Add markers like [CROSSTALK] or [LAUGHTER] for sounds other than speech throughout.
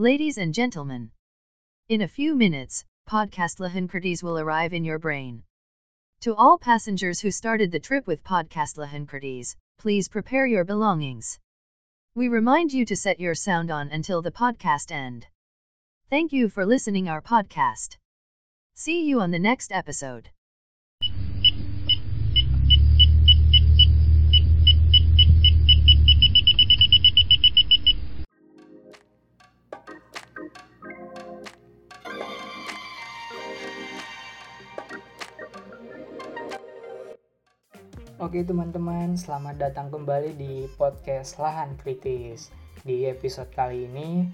Ladies and gentlemen, in a few minutes, podcast Lahankertes will arrive in your brain. To all passengers who started the trip with podcast Lahankertes, please prepare your belongings. We remind you to set your sound on until the podcast end. Thank you for listening our podcast. See you on the next episode. Oke teman-teman, selamat datang kembali di podcast Lahan Kritis. Di episode kali ini,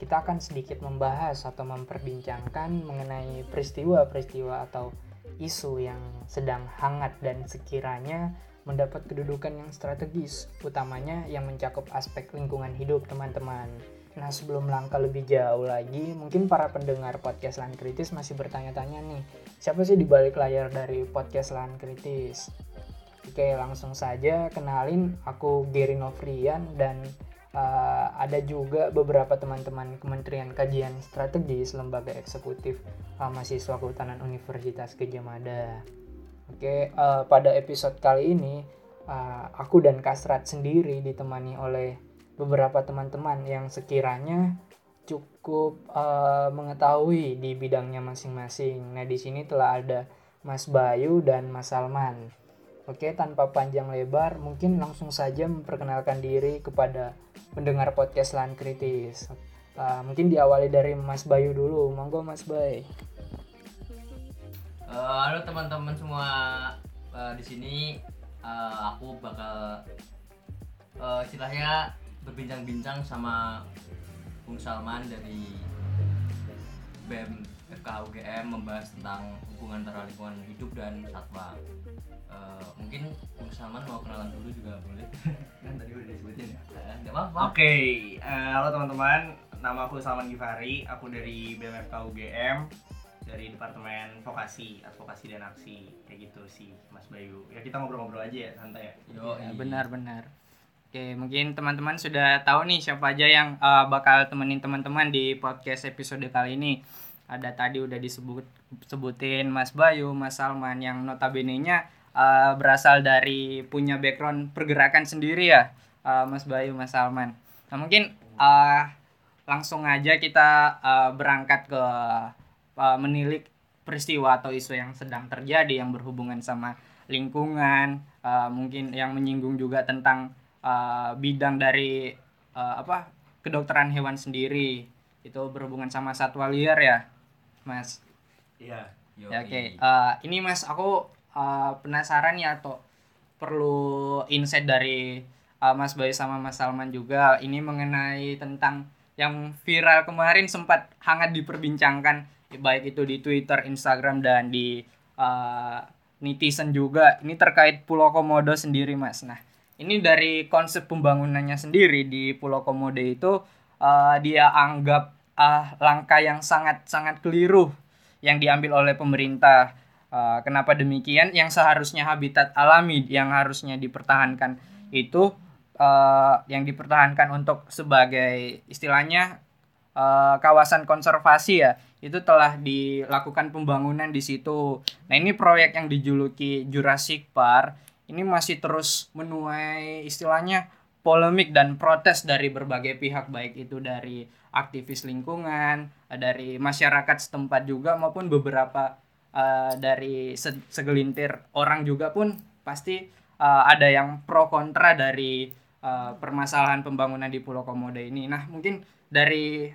kita akan sedikit membahas atau memperbincangkan mengenai peristiwa-peristiwa atau isu yang sedang hangat dan sekiranya mendapat kedudukan yang strategis, utamanya yang mencakup aspek lingkungan hidup teman-teman. Nah sebelum langkah lebih jauh lagi, mungkin para pendengar podcast Lahan Kritis masih bertanya-tanya nih, siapa sih di balik layar dari podcast Lahan Kritis? Oke, langsung saja kenalin aku Gary Novrian dan uh, ada juga beberapa teman-teman Kementerian Kajian Strategis Lembaga Eksekutif uh, Mahasiswa Kehutanan Universitas Gajah Mada. Oke, uh, pada episode kali ini uh, aku dan Kasrat sendiri ditemani oleh beberapa teman-teman yang sekiranya cukup uh, mengetahui di bidangnya masing-masing. Nah, di sini telah ada Mas Bayu dan Mas Salman. Oke, tanpa panjang lebar, mungkin langsung saja memperkenalkan diri kepada pendengar podcast Lahan Kritis. Uh, mungkin diawali dari Mas Bayu dulu. Monggo Mas Bay. Uh, halo teman-teman semua uh, di sini uh, aku bakal uh, istilahnya berbincang-bincang sama Bung Salman dari BEM FKUGM membahas tentang hubungan antara lingkungan hidup dan satwa. Uh, mungkin Bung Salman mau kenalan dulu juga boleh. [LAUGHS] kan tadi udah disebutin ya. Enggak apa-apa. Oke, eh, halo teman-teman. Nama aku Salman Givari. Aku dari BMFK UGM dari Departemen Vokasi, Advokasi dan Aksi. Kayak gitu sih, Mas Bayu. Ya kita ngobrol-ngobrol aja ya, santai ya. Yo, Ya, benar-benar. Oke, mungkin teman-teman sudah tahu nih siapa aja yang uh, bakal temenin teman-teman di podcast episode kali ini. Ada tadi udah disebut sebutin Mas Bayu, Mas Salman yang notabene-nya uh, berasal dari punya background pergerakan sendiri ya, uh, Mas Bayu, Mas Salman. Nah, mungkin uh, langsung aja kita uh, berangkat ke uh, menilik peristiwa atau isu yang sedang terjadi yang berhubungan sama lingkungan, uh, mungkin yang menyinggung juga tentang uh, bidang dari uh, apa kedokteran hewan sendiri itu berhubungan sama satwa liar ya, Mas. Iya. Ya, Oke, Eh, ini Mas aku eh, penasaran ya atau perlu insight dari eh, Mas Bayu sama Mas Salman juga ini mengenai tentang yang viral kemarin sempat hangat diperbincangkan baik itu di Twitter, Instagram dan di eh, netizen juga. Ini terkait Pulau Komodo sendiri, Mas. Nah, ini dari konsep pembangunannya sendiri di Pulau Komodo itu eh, dia anggap ah, langkah yang sangat-sangat keliru yang diambil oleh pemerintah. Uh, kenapa demikian? Yang seharusnya habitat alami yang harusnya dipertahankan itu uh, yang dipertahankan untuk sebagai istilahnya uh, kawasan konservasi ya itu telah dilakukan pembangunan di situ. Nah ini proyek yang dijuluki Jurassic Park ini masih terus menuai istilahnya polemik dan protes dari berbagai pihak baik itu dari aktivis lingkungan, dari masyarakat setempat juga maupun beberapa uh, dari se- segelintir orang juga pun pasti uh, ada yang pro kontra dari uh, permasalahan pembangunan di Pulau Komodo ini. Nah, mungkin dari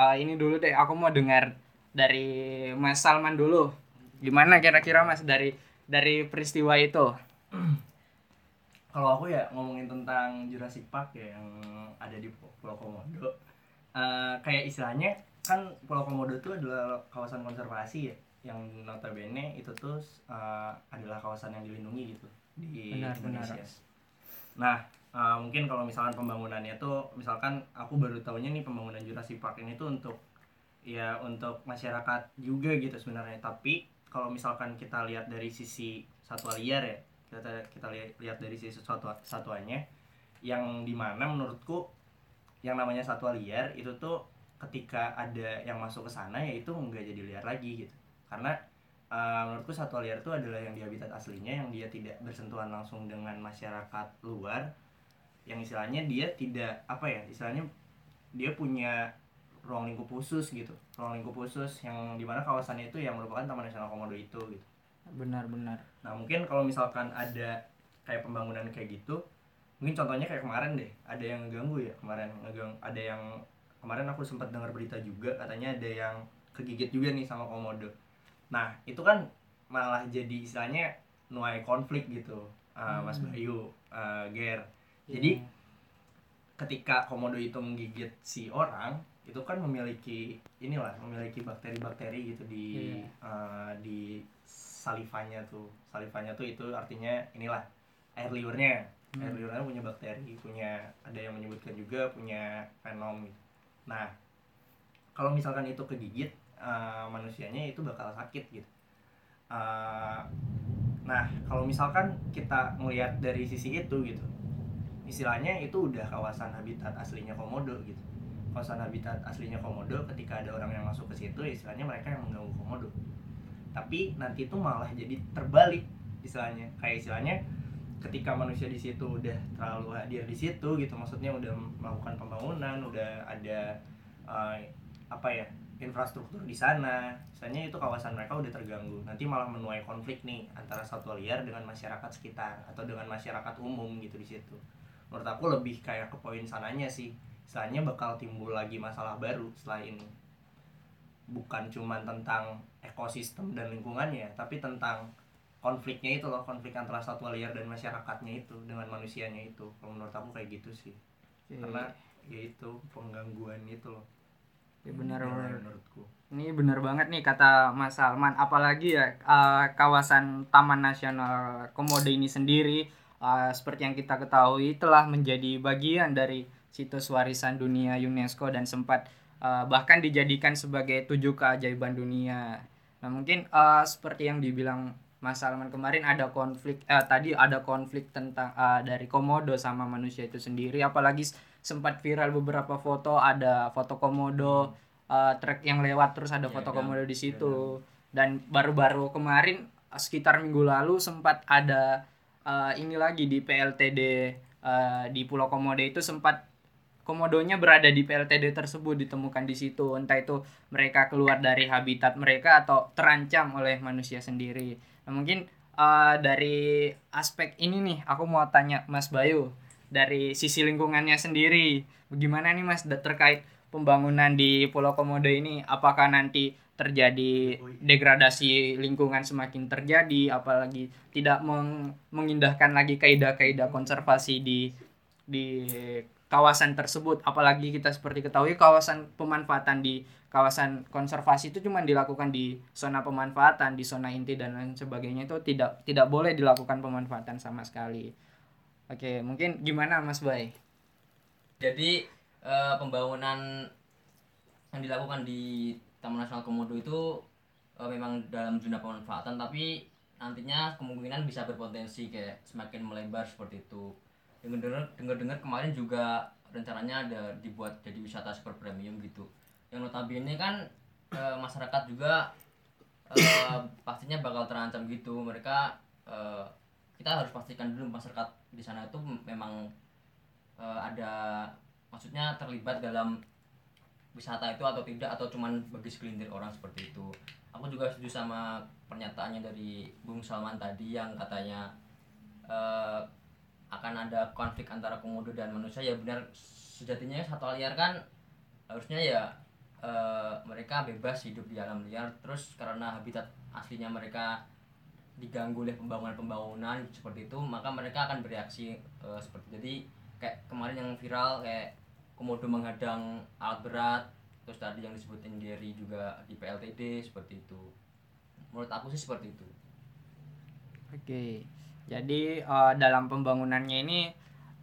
uh, ini dulu deh aku mau dengar dari Mas Salman dulu. Gimana kira-kira Mas dari dari peristiwa itu? [CLEARS THROAT] Kalau aku ya ngomongin tentang Jurassic Park ya yang ada di Pulau Komodo. Eh, kayak istilahnya kan Pulau Komodo itu adalah kawasan konservasi ya yang notabene itu tuh eh, adalah kawasan yang dilindungi gitu di Benar, Indonesia. benar. Nah, eh, mungkin kalau misalkan pembangunannya tuh misalkan aku baru tahunya nih pembangunan Jurassic Park ini tuh untuk ya untuk masyarakat juga gitu sebenarnya. Tapi kalau misalkan kita lihat dari sisi satwa liar ya, kita kita lihat lihat dari sisi satwa satwanya yang di mana menurutku yang namanya satwa liar itu tuh ketika ada yang masuk ke sana ya itu nggak jadi liar lagi gitu karena uh, menurutku satwa liar itu adalah yang di habitat aslinya yang dia tidak bersentuhan langsung dengan masyarakat luar. Yang istilahnya dia tidak apa ya istilahnya dia punya ruang lingkup khusus gitu. Ruang lingkup khusus yang di mana kawasannya itu yang merupakan Taman Nasional Komodo itu gitu. Benar-benar nah mungkin kalau misalkan ada kayak pembangunan kayak gitu mungkin contohnya kayak kemarin deh ada yang ganggu ya kemarin ngegang ada yang kemarin aku sempat dengar berita juga katanya ada yang kegigit juga nih sama komodo nah itu kan malah jadi istilahnya nuai konflik gitu uh, Mas Hmm. Bayu uh, Ger jadi ketika komodo itu menggigit si orang itu kan memiliki inilah memiliki bakteri-bakteri gitu di Iya. eh, di salivanya tuh salivanya tuh itu artinya inilah air liurnya air Hmm. liurnya punya bakteri punya ada yang menyebutkan juga punya venom gitu. nah kalau misalkan itu kegigit eh, manusianya itu bakal sakit gitu. Eh, nah kalau misalkan kita melihat dari sisi itu gitu istilahnya itu udah kawasan habitat aslinya komodo gitu. Kawasan habitat aslinya komodo ketika ada orang yang masuk ke situ istilahnya mereka yang mengganggu komodo. Tapi nanti itu malah jadi terbalik istilahnya. Kayak istilahnya ketika manusia di situ udah terlalu hadir di situ gitu maksudnya udah melakukan pembangunan udah ada eh, apa ya infrastruktur di sana. Misalnya itu kawasan mereka udah terganggu. Nanti malah menuai konflik nih antara satwa liar dengan masyarakat sekitar atau dengan masyarakat umum gitu di situ. Menurut aku lebih kayak ke poin sananya sih. Istilahnya bakal timbul lagi masalah baru setelah ini. Bukan cuma tentang ekosistem dan lingkungannya tapi tentang konfliknya itu loh konflik antara satwa liar dan masyarakatnya itu dengan manusianya itu. Kalau menurut aku kayak gitu sih. Karena ya itu penggangguan itu loh Ya, benar menurutku Ini benar banget nih kata Mas Salman. Apalagi ya eh, kawasan Taman Nasional Komodo ini sendiri eh, seperti yang kita ketahui telah menjadi bagian dari situs warisan dunia UNESCO dan sempat eh, bahkan dijadikan sebagai tujuh keajaiban dunia. Nah mungkin eh, seperti yang dibilang Mas Salman kemarin ada konflik eh, tadi ada konflik tentang eh, dari komodo sama manusia itu sendiri apalagi sempat viral beberapa foto ada foto komodo eh, truk yang lewat terus ada Iya, foto iya, komodo di situ. dan baru-baru kemarin sekitar minggu lalu sempat ada eh, ini lagi di PLTD eh, di Pulau Komodo itu sempat komodonya berada di PLTD tersebut ditemukan di situ. Entah itu mereka keluar dari habitat mereka atau terancam oleh manusia sendiri. Nah, mungkin eh, dari aspek ini nih aku mau tanya Mas Bayu dari sisi lingkungannya sendiri. Bagaimana nih Mas terkait pembangunan di Pulau Komodo ini? Apakah nanti terjadi degradasi lingkungan semakin terjadi? Apalagi tidak meng- mengindahkan lagi kaidah-kaidah konservasi di di kawasan tersebut. Apalagi kita seperti ketahui kawasan pemanfaatan di kawasan konservasi itu cuma dilakukan di zona pemanfaatan di zona inti dan lain sebagainya. Itu tidak tidak boleh dilakukan pemanfaatan sama sekali oke mungkin gimana Mas Bay Jadi eh, pembangunan yang dilakukan di Taman Nasional Komodo itu eh, memang dalam zona pemanfaatan tapi nantinya kemungkinan bisa berpotensi kayak semakin melebar seperti itu. Dengar-dengar dengar-dengar kemarin juga rencananya ada dibuat jadi wisata super premium gitu. Yang notabene kan eh, masyarakat juga eh, pastinya bakal terancam gitu. Mereka eh, kita harus pastikan dulu masyarakat di sana itu memang eh, ada maksudnya terlibat dalam wisata itu atau tidak atau cuman bagi segelintir orang seperti itu. Aku juga setuju sama pernyataannya dari Bung Salman tadi yang katanya eh, akan ada konflik antara komodo dan manusia. Ya benar sejatinya satwa liar kan harusnya ya eh, mereka bebas hidup di alam liar. Terus karena habitat aslinya mereka diganggu oleh pembangunan-pembangunan seperti itu maka mereka akan bereaksi eh, seperti jadi kayak kemarin yang viral kayak komodo menghadang alat berat terus tadi yang disebutin Gary juga di PLTD seperti itu. Menurut aku sih seperti itu. Oke, jadi eh, dalam pembangunannya ini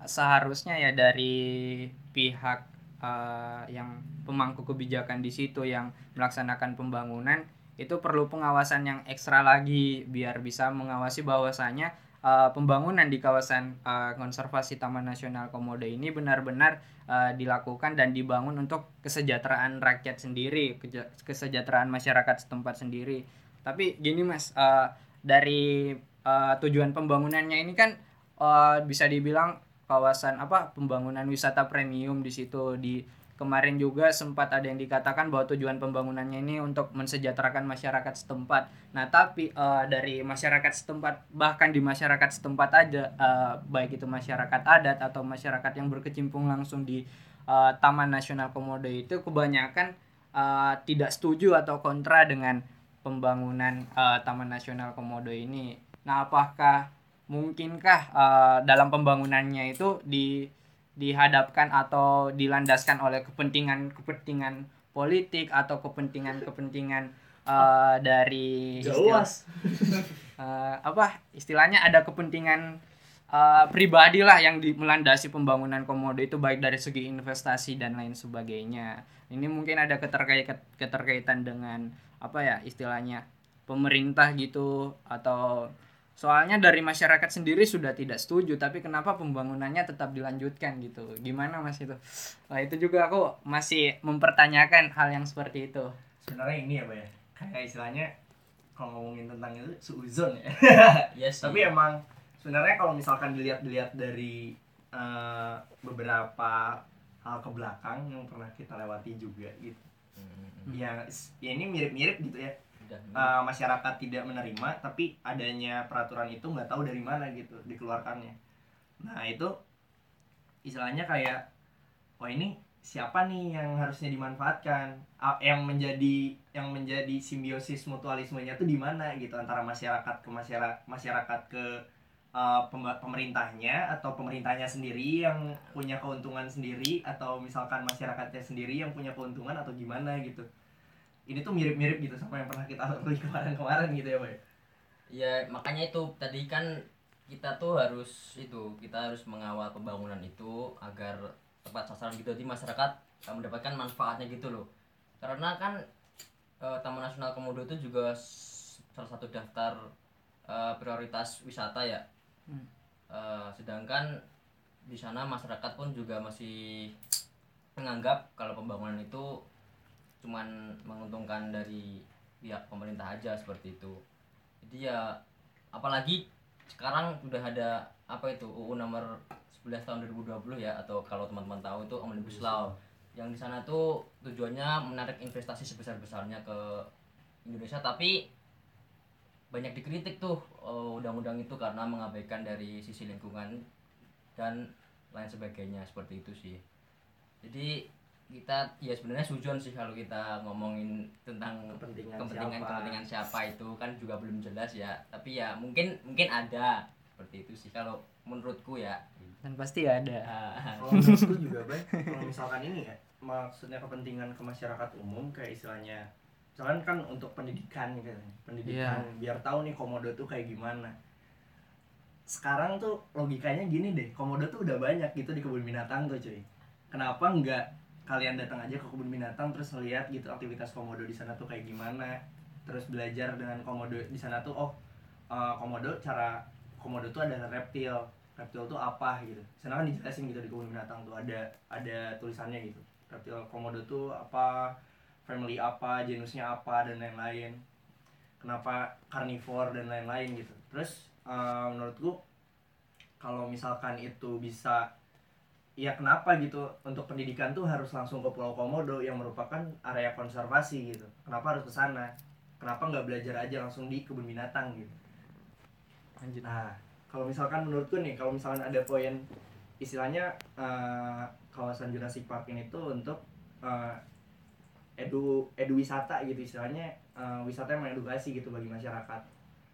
seharusnya ya dari pihak eh, yang pemangku kebijakan di situ yang melaksanakan pembangunan itu perlu pengawasan yang ekstra lagi biar bisa mengawasi bahwasanya uh, pembangunan di kawasan uh, konservasi Taman Nasional Komodo ini benar-benar uh, dilakukan dan dibangun untuk kesejahteraan rakyat sendiri, kesejahteraan masyarakat setempat sendiri. Tapi gini Mas, uh, dari uh, tujuan pembangunannya ini kan uh, bisa dibilang kawasan apa pembangunan wisata premium di situ di kemarin juga sempat ada yang dikatakan bahwa tujuan pembangunannya ini untuk mensejahterakan masyarakat setempat. Nah, tapi uh, dari masyarakat setempat bahkan di masyarakat setempat aja uh, baik itu masyarakat adat atau masyarakat yang berkecimpung langsung di uh, Taman Nasional Komodo itu kebanyakan uh, tidak setuju atau kontra dengan pembangunan uh, Taman Nasional Komodo ini. Nah, apakah mungkinkah uh, dalam pembangunannya itu di dihadapkan atau dilandaskan oleh kepentingan-kepentingan politik atau kepentingan-kepentingan uh, dari istilah, jelas uh, [LAUGHS] apa istilahnya ada kepentingan uh, pribadi lah yang di, melandasi pembangunan komodo itu baik dari segi investasi dan lain sebagainya. Ini mungkin ada keterkait keterkaitan dengan apa ya istilahnya pemerintah gitu atau soalnya dari masyarakat sendiri sudah tidak setuju tapi kenapa pembangunannya tetap dilanjutkan gitu? Gimana mas itu? Nah, itu juga aku masih mempertanyakan hal yang seperti itu. Sebenarnya ini ya pak ya. Kayak istilahnya kalau ngomongin tentang itu suuzon ya. [LAUGHS] Yes, tapi emang sebenarnya kalau misalkan dilihat dilihat dari eh, beberapa hal ke belakang yang pernah kita lewati juga gitu. Ya, ya ini mirip-mirip gitu ya uh, masyarakat tidak menerima tapi adanya peraturan itu nggak tahu dari mana gitu dikeluarkannya. Nah itu istilahnya kayak wah ini siapa nih yang harusnya dimanfaatkan? Yang menjadi yang menjadi simbiosis mutualismenya tuh di mana? Gitu antara masyarakat ke masyarakat masyarakat ke uh, pem- pemerintahnya atau pemerintahnya sendiri yang punya keuntungan sendiri atau misalkan masyarakatnya sendiri yang punya keuntungan atau gimana gitu ini tuh mirip-mirip gitu sama yang pernah kita lalui [LAUGHS] kemarin-kemarin gitu ya boy? Ya makanya itu tadi kan kita tuh harus itu kita harus mengawal pembangunan itu agar tepat sasaran gitu di masyarakat mendapatkan manfaatnya gitu loh. Karena kan eh, Taman Nasional Komodo itu juga salah satu daftar eh, prioritas wisata ya. Hmm. Eh, sedangkan di sana masyarakat pun juga masih menganggap kalau pembangunan itu cuman menguntungkan dari pihak pemerintah aja seperti itu. Jadi ya apalagi sekarang sudah ada apa itu UU nomor 11 tahun 2020 ya atau kalau teman-teman tahu itu Omnibus Law. Yang di sana tuh tujuannya menarik investasi sebesar-besarnya ke Indonesia tapi banyak dikritik tuh eh, undang-undang itu karena mengabaikan dari sisi lingkungan dan lain sebagainya seperti itu sih. Jadi kita ya sebenarnya sujon sih kalau kita ngomongin tentang kepentingan, kepentingan siapa. kepentingan siapa itu kan juga belum jelas ya. Tapi ya mungkin mungkin ada seperti itu sih kalau menurutku ya. Dan pasti ada. Ah, kalau menurutku juga baik kalau misalkan ini ya maksudnya kepentingan ke masyarakat umum kayak istilahnya misalkan kan untuk pendidikan gitu pendidikan biar tahu nih komodo tuh kayak gimana. Sekarang tuh logikanya gini deh komodo tuh udah banyak gitu di kebun binatang tuh cuy. Kenapa nggak kalian datang aja ke kebun binatang terus lihat gitu aktivitas komodo di sana tuh kayak gimana. Terus belajar dengan komodo di sana tuh oh eh, komodo cara komodo tuh adalah reptil. Reptil tuh apa gitu. Sana kan dijelasin gitu di kebun binatang tuh ada ada tulisannya gitu. Reptil komodo tuh apa family apa genusnya apa dan lain-lain. Kenapa carnivore dan lain-lain gitu. Terus eh, menurutku kalau misalkan itu bisa ya kenapa gitu untuk pendidikan tuh harus langsung ke Pulau Komodo yang merupakan area konservasi gitu kenapa harus ke sana kenapa nggak belajar aja langsung di kebun binatang gitu lanjut Nah, kalau misalkan menurutku nih, kalau misalkan ada poin istilahnya eh, kawasan Jurassic Park ini tuh untuk eh, edu edu wisata gitu istilahnya eh, wisata yang mengedukasi gitu bagi masyarakat.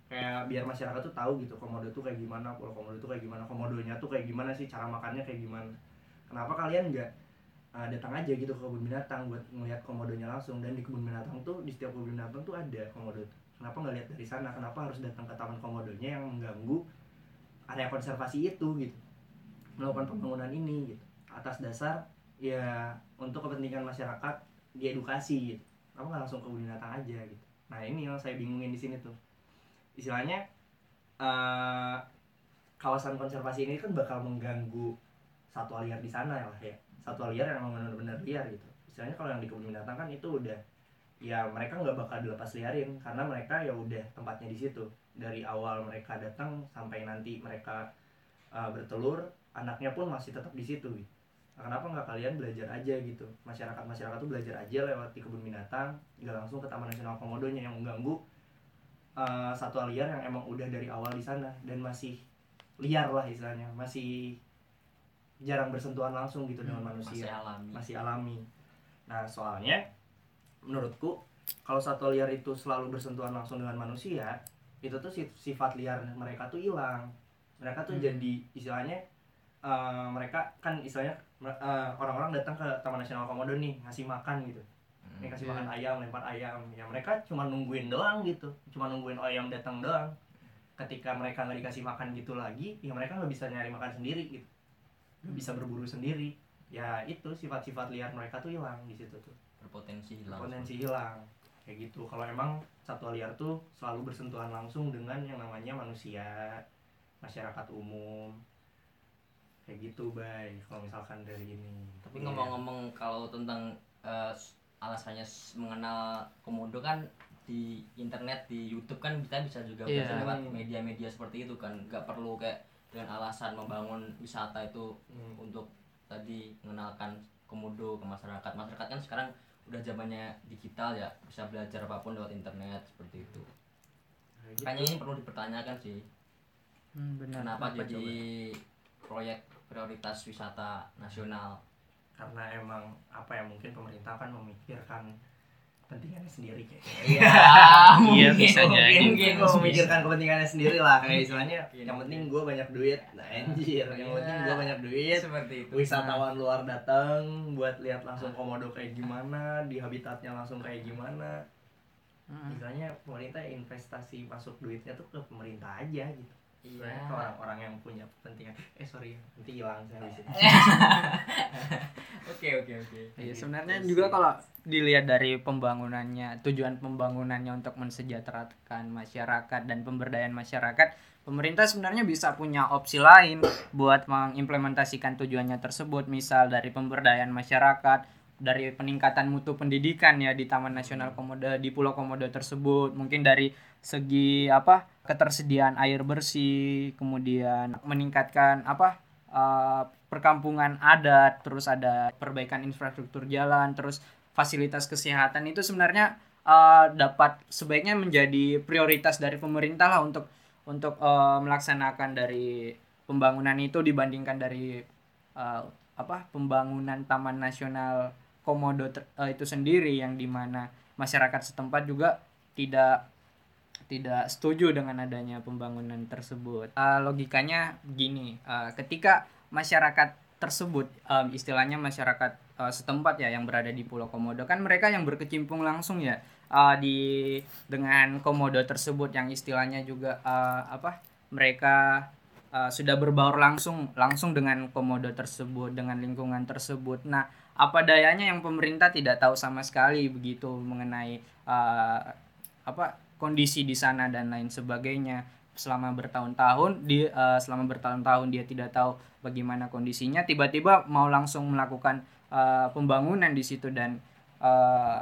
Kayak biar masyarakat tuh tahu gitu komodo tuh kayak gimana, pulau komodo tuh kayak gimana, komodonya tuh kayak gimana sih cara makannya kayak gimana. Kenapa kalian nggak eh, datang aja gitu ke kebun binatang buat melihat komodonya langsung? Dan di kebun binatang tuh di setiap kebun binatang tuh ada komodo. Kenapa nggak lihat dari sana? Kenapa harus datang ke taman komodonya yang mengganggu area konservasi itu gitu? Melakukan pembangunan ini gitu. Atas dasar ya untuk kepentingan masyarakat diedukasi gitu. Kamu nggak langsung ke kebun binatang aja gitu? Nah ini yang saya bingungin di sini tuh. Istilahnya eh, kawasan konservasi ini kan bakal mengganggu satwa liar di sana lah ya. Satwa liar yang memang benar-benar liar gitu. Istilahnya kalau yang di kebun binatang kan itu udah ya mereka nggak bakal dilepas liarin. Karena mereka ya udah tempatnya di situ. Dari awal mereka datang sampai nanti mereka uh, bertelur anaknya pun masih tetap di situ gitu. Nah, kenapa nggak kalian belajar aja gitu? Masyarakat masyarakat tuh belajar aja lewat di kebun binatang nggak langsung ke taman nasional komodonya yang mengganggu uh, satwa liar yang emang udah dari awal di sana dan masih liar lah istilahnya masih jarang bersentuhan langsung gitu dengan masih manusia. alami. Masih alami. Nah soalnya menurutku kalau satwa liar itu selalu bersentuhan langsung dengan manusia itu tuh sif- sifat liar mereka tuh hilang. Mereka tuh Hmm. jadi istilahnya eh, mereka kan istilahnya eh, orang-orang datang ke Taman Nasional Komodo nih ngasih makan gitu. Hmm. ini kasih Iya. makan ayam lempar ayam. Ya mereka cuma nungguin doang gitu. Cuma nungguin ayam datang doang. Ketika mereka nggak dikasih makan gitu lagi ya mereka nggak bisa nyari makan sendiri gitu bisa berburu sendiri. Ya itu sifat-sifat liar mereka tuh hilang di situ tuh. Berpotensi hilang potensi hilang. Kayak gitu. Kalau emang satwa liar tuh selalu bersentuhan langsung dengan yang namanya manusia masyarakat umum. Kayak gitu bay kalau misalkan dari ini. Tapi Iya. ngomong-ngomong kalau tentang s- alasannya mengenal komodo kan di internet di YouTube kan kita bisa juga belajar lewat media-media seperti itu kan. Nggak perlu kayak dengan alasan membangun wisata itu Hmm. untuk tadi mengenalkan komodo ke masyarakat masyarakat kan sekarang udah zamannya digital ya bisa belajar apa pun lewat internet seperti itu Kayak gitu. makanya ini perlu dipertanyakan sih Hmm, benar. kenapa Kenapa jadi coba? proyek prioritas wisata nasional karena emang apa ya mungkin pemerintah kan memikirkan kepentingannya sendiri kayaknya. [LAUGHS] Iya [LAUGHS] Iya, bisa jadi. mungkin. Gue memikirkan kepentingannya sendiri lah kayak istilahnya Mungkin. yang penting gue banyak duit. Nah anjir yang Iya. penting gue banyak duit. seperti itu. Wisatawan luar datang buat lihat langsung komodo kayak gimana di habitatnya langsung kayak gimana. Hmm. istilahnya pemerintah investasi masuk duitnya tuh ke pemerintah aja gitu iya. Ke orang-orang yang punya kepentingan eh sorry nanti hilang saya di sini. [LAUGHS] Oke oke oke. Iya, Gitu sebenarnya sih. juga kalau dilihat dari pembangunannya, tujuan pembangunannya untuk mensejahterakan masyarakat dan pemberdayaan masyarakat, pemerintah sebenarnya bisa punya opsi lain buat mengimplementasikan tujuannya tersebut, misal dari pemberdayaan masyarakat, dari peningkatan mutu pendidikan ya di Taman Nasional Komodo di Pulau Komodo tersebut, mungkin dari segi apa ketersediaan air bersih, kemudian meningkatkan apa eh, perkampungan adat, terus ada perbaikan infrastruktur jalan, terus fasilitas kesehatan. Itu sebenarnya eh, dapat sebaiknya menjadi prioritas dari pemerintah lah untuk untuk eh, melaksanakan dari pembangunan itu dibandingkan dari eh, apa pembangunan Taman Nasional Komodo ter- eh, itu sendiri yang di mana masyarakat setempat juga tidak tidak setuju dengan adanya pembangunan tersebut. Eh, logikanya gini, eh, ketika masyarakat tersebut, em, istilahnya masyarakat eh, setempat ya yang berada di Pulau Komodo kan mereka yang berkecimpung langsung ya eh, di dengan komodo tersebut yang istilahnya juga eh, apa mereka eh, sudah berbaur langsung langsung dengan komodo tersebut dengan lingkungan tersebut. Nah, apa dayanya yang pemerintah tidak tahu sama sekali begitu mengenai eh, apa kondisi di sana dan lain sebagainya. Selama bertahun-tahun di eh, selama bertahun-tahun dia tidak tahu bagaimana kondisinya tiba-tiba mau langsung melakukan eh, pembangunan di situ dan eh,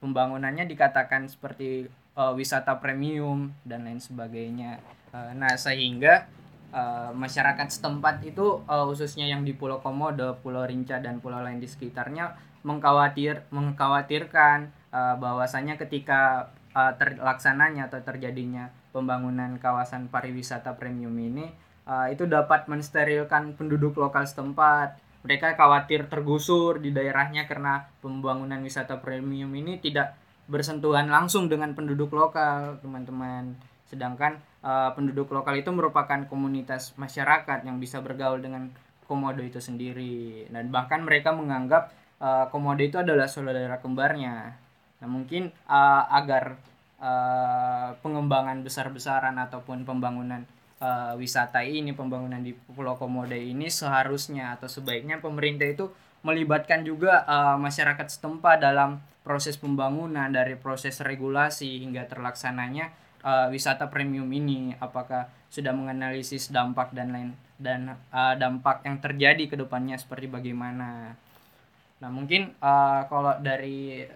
pembangunannya dikatakan seperti eh, wisata premium dan lain sebagainya. Eh, nah sehingga eh, masyarakat setempat itu eh, khususnya yang di Pulau Komodo, Pulau Rinca dan pulau lain di sekitarnya mengkhawatir mengkhawatirkan eh, bahwasanya ketika eh, terlaksananya atau terjadinya pembangunan kawasan pariwisata premium ini eh, itu dapat mensterilkan penduduk lokal setempat. Mereka khawatir tergusur di daerahnya karena pembangunan wisata premium ini tidak bersentuhan langsung dengan penduduk lokal, teman-teman. Sedangkan eh, penduduk lokal itu merupakan komunitas masyarakat yang bisa bergaul dengan komodo itu sendiri dan bahkan mereka menganggap eh, komodo itu adalah saudara kembarnya. Nah, mungkin eh, agar eh, pengembangan besar-besaran ataupun pembangunan eh, wisata ini, pembangunan di Pulau Komodo ini seharusnya atau sebaiknya pemerintah itu melibatkan juga eh, masyarakat setempat dalam proses pembangunan dari proses regulasi hingga terlaksananya uh, wisata premium ini apakah sudah menganalisis dampak dan lain dan uh, dampak yang terjadi ke depannya seperti bagaimana? Nah mungkin uh, kalau dari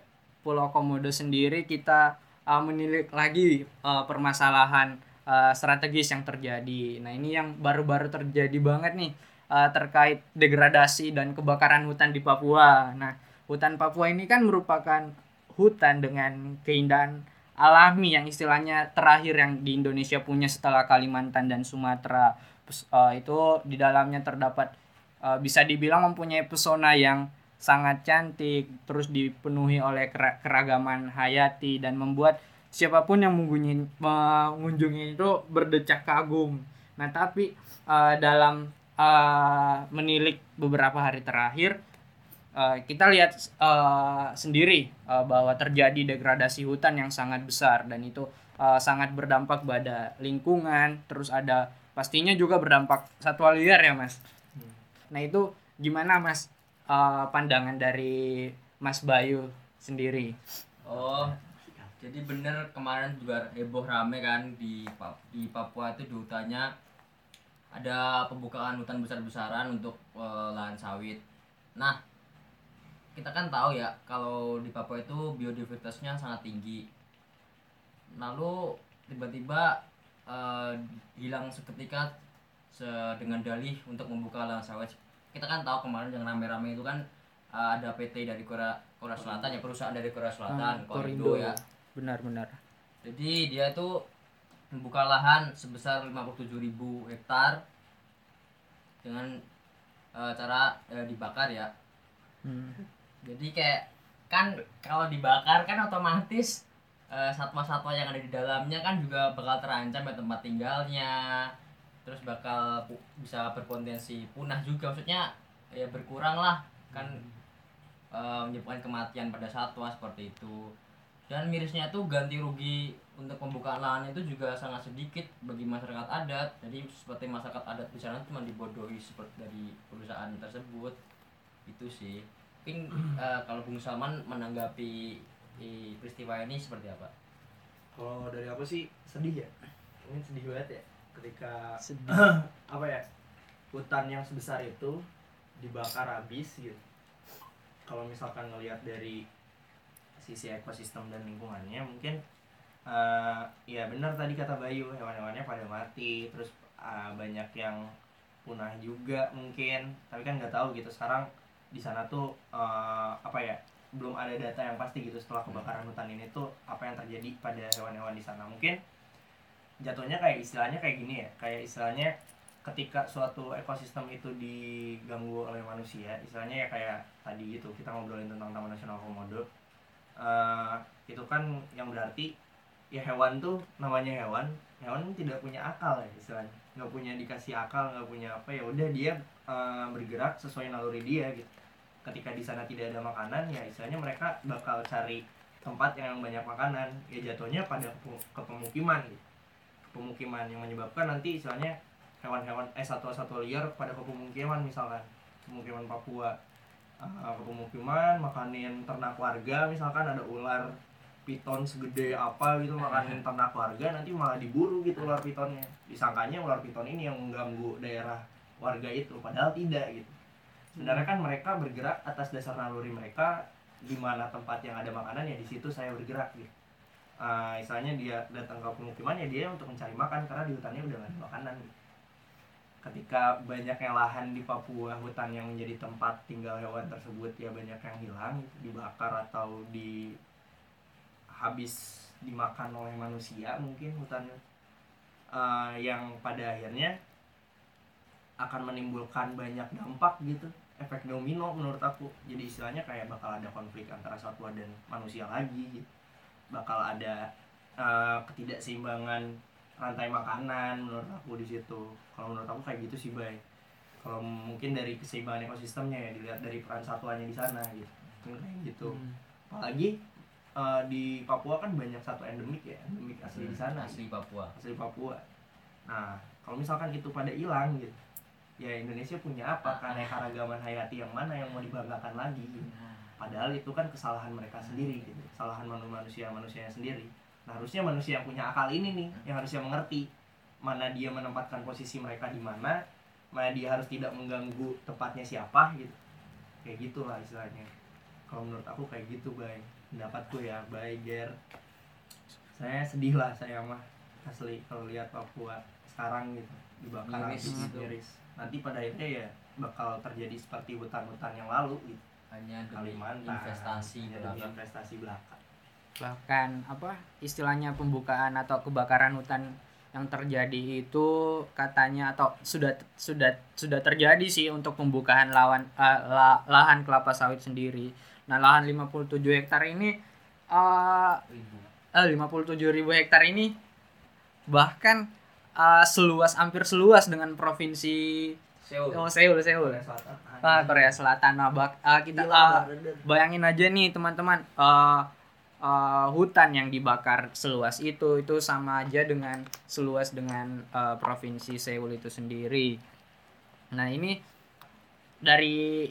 Pulau Komodo sendiri kita uh, menilik lagi uh, permasalahan uh, strategis yang terjadi. Nah ini yang baru-baru terjadi banget nih uh, terkait degradasi dan kebakaran hutan di Papua. Nah hutan Papua ini kan merupakan hutan dengan keindahan alami yang istilahnya terakhir yang di Indonesia punya setelah Kalimantan dan Sumatera. Uh, itu di dalamnya terdapat uh, bisa dibilang mempunyai pesona yang sangat cantik terus dipenuhi oleh keragaman hayati dan membuat siapa pun yang mengunjungi, mengunjungi itu berdecak kagum. Nah tapi uh, dalam uh, menilik beberapa hari terakhir uh, kita lihat uh, sendiri uh, bahwa terjadi degradasi hutan yang sangat besar dan itu uh, sangat berdampak pada lingkungan terus ada pastinya juga berdampak satwa liar ya mas. Hmm. nah itu gimana mas uh, pandangan dari mas Bayu sendiri? Oh jadi bener kemarin juga heboh rame kan di di Papua itu di hutannya. Ada pembukaan hutan besar-besaran untuk uh, lahan sawit. Nah kita kan tahu ya kalau di Papua itu biodiversitasnya sangat tinggi. Lalu tiba-tiba uh, hilang seketika se dengan dalih untuk membuka lahan sawit. Kita kan tahu kemarin yang rame-rame itu kan uh, ada PT dari Korea Korea Selatan ya perusahaan dari Korea Selatan hmm, Korindo ya. Benar-benar jadi dia itu membuka lahan sebesar 57.000 hektar dengan uh, cara uh, dibakar ya. Hmm jadi kayak kan kalau dibakar kan otomatis uh, satwa-satwa yang ada di dalamnya kan juga bakal terancam ya tempat tinggalnya. Terus bakal bisa berpotensi punah juga. Maksudnya ya berkurang lah. Kan uh, menyebabkan kematian pada satwa seperti itu. Dan mirisnya tuh ganti rugi untuk pembukaan lahan itu juga sangat sedikit bagi masyarakat adat. Jadi seperti masyarakat adat di sana cuma dibodohi seperti dari perusahaan tersebut. Itu sih mungkin uh, kalau Bung Salman menanggapi i, peristiwa ini seperti apa? Kalau dari apa sih sedih ya? Ini sedih banget ya ketika sedih. [CLEARS THROAT] apa ya hutan yang sebesar itu dibakar habis gitu. Kalau misalkan ngelihat dari sisi ekosistem dan lingkungannya mungkin uh, ya benar tadi kata Bayu hewan-hewannya pada mati terus uh, banyak yang punah juga mungkin tapi kan nggak tahu gitu sekarang di sana tuh uh, apa ya belum ada data yang pasti gitu setelah kebakaran hutan ini tuh apa yang terjadi pada hewan-hewan di sana. Mungkin jatuhnya kayak istilahnya kayak gini ya kayak istilahnya ketika suatu ekosistem itu diganggu oleh manusia istilahnya ya kayak tadi gitu kita ngobrolin tentang Taman Nasional Komodo uh, itu kan yang berarti ya hewan tuh namanya hewan hewan tidak punya akal ya istilahnya. Nggak punya dikasih akal nggak punya apa ya udah dia uh, bergerak sesuai naluri dia gitu. Ketika di sana tidak ada makanan ya istilahnya mereka bakal cari tempat yang banyak makanan. Ya jatuhnya pada ke pemukiman gitu. ke pemukiman yang menyebabkan nanti istilahnya hewan-hewan eh satwa-satwa liar pada ke pemukiman misalkan. Pemukiman Papua. Uh, ke pemukiman makanin ternak warga misalkan ada ular piton segede apa gitu makanin ternak warga nanti malah diburu gitu ular pitonnya. Disangkanya ular piton ini yang mengganggu daerah warga itu padahal tidak gitu. Sebenarnya kan mereka bergerak atas dasar naluri mereka di mana tempat yang ada makanan ya di situ saya bergerak gitu. Uh, misalnya dia datang ke pemukiman ya dia untuk mencari makan karena di hutannya udah gak ada makanan gitu. ketika banyaknya lahan di Papua hutan yang menjadi tempat tinggal hewan tersebut ya banyak yang hilang gitu, dibakar atau di habis dimakan oleh manusia mungkin hutan uh, yang pada akhirnya akan menimbulkan banyak dampak gitu efek domino menurut aku. Jadi istilahnya kayak bakal ada konflik antara satwa dan manusia lagi gitu. bakal ada uh, ketidakseimbangan rantai makanan menurut aku di situ. Kalau menurut aku kayak gitu sih baik kalau mungkin dari keseimbangan ekosistemnya ya dilihat dari peran satwanya di sana gitu. Mungkin kayak gitu. Hmm. apalagi uh, di Papua kan banyak satu endemik ya endemik asli di sana. asli Papua. Asli Papua. Nah kalau misalkan itu pada hilang gitu ya Indonesia punya apa? Keanekaragaman hayati yang mana yang mau dibanggakan lagi? Padahal itu kan kesalahan mereka sendiri gitu. Kesalahan manusia manusianya sendiri. Nah harusnya manusia yang punya akal ini nih yang harusnya mengerti mana dia menempatkan posisi mereka di mana mana dia harus tidak mengganggu tempatnya siapa gitu. Kayak gitulah istilahnya. Kalau menurut aku kayak gitu bay. Pendapatku ya bay Ger saya sedih lah saya mah asli kalau lihat Papua sekarang gitu. Dibakar habis gitu. miris nanti pada akhirnya ya bakal terjadi seperti hutan-hutan yang lalu gitu hanya demi Kalimantan investasi ya, demi belaka. investasi belaka bahkan apa istilahnya pembukaan atau kebakaran hutan yang terjadi itu katanya atau sudah sudah sudah terjadi sih untuk pembukaan lawan eh, la- lahan kelapa sawit sendiri. Nah, lahan 57 hektar ini eh ribu eh, 57 ribu hektar ini bahkan eh, seluas hampir seluas dengan provinsi Seoul. Oh, Seoul Seoul. Korea Selatan. Ah, Korea Selatan. Nah, bak- eh, kita Gila, brother. bayangin aja nih teman-teman. Eh eh, hutan yang dibakar seluas itu itu sama aja dengan seluas dengan eh, provinsi Seoul itu sendiri. Nah ini dari